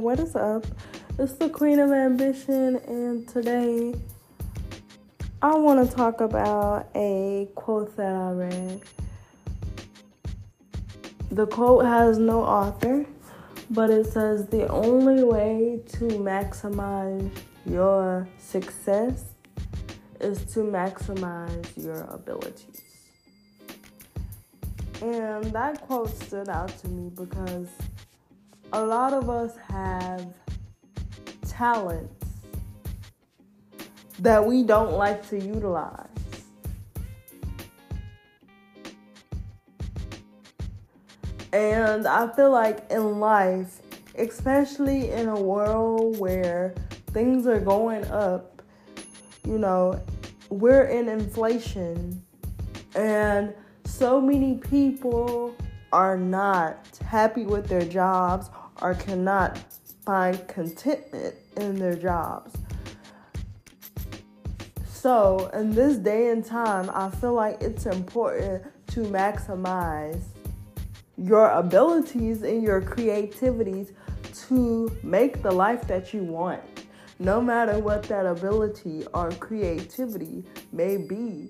what is up? It's the Queen of Ambition, and today I want to talk about a quote that I read. The quote has no author, but it says the only way to maximize your success is to maximize your abilities. And that quote stood out to me because a lot of us have talents that we don't like to utilize. And I feel like in life, especially in a world where things are going up, you know, we're in inflation and so many people are not happy with their jobs or cannot find contentment in their jobs. So, in this day and time, I feel like it's important to maximize your abilities and your creativities to make the life that you want, no matter what that ability or creativity may be.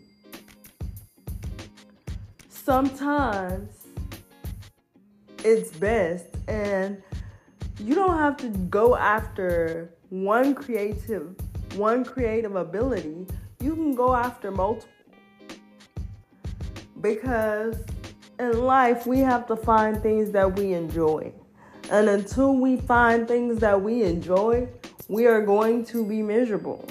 Sometimes it's best and you don't have to go after one creative one creative ability. You can go after multiple. Because in life we have to find things that we enjoy. And until we find things that we enjoy we are going to be miserable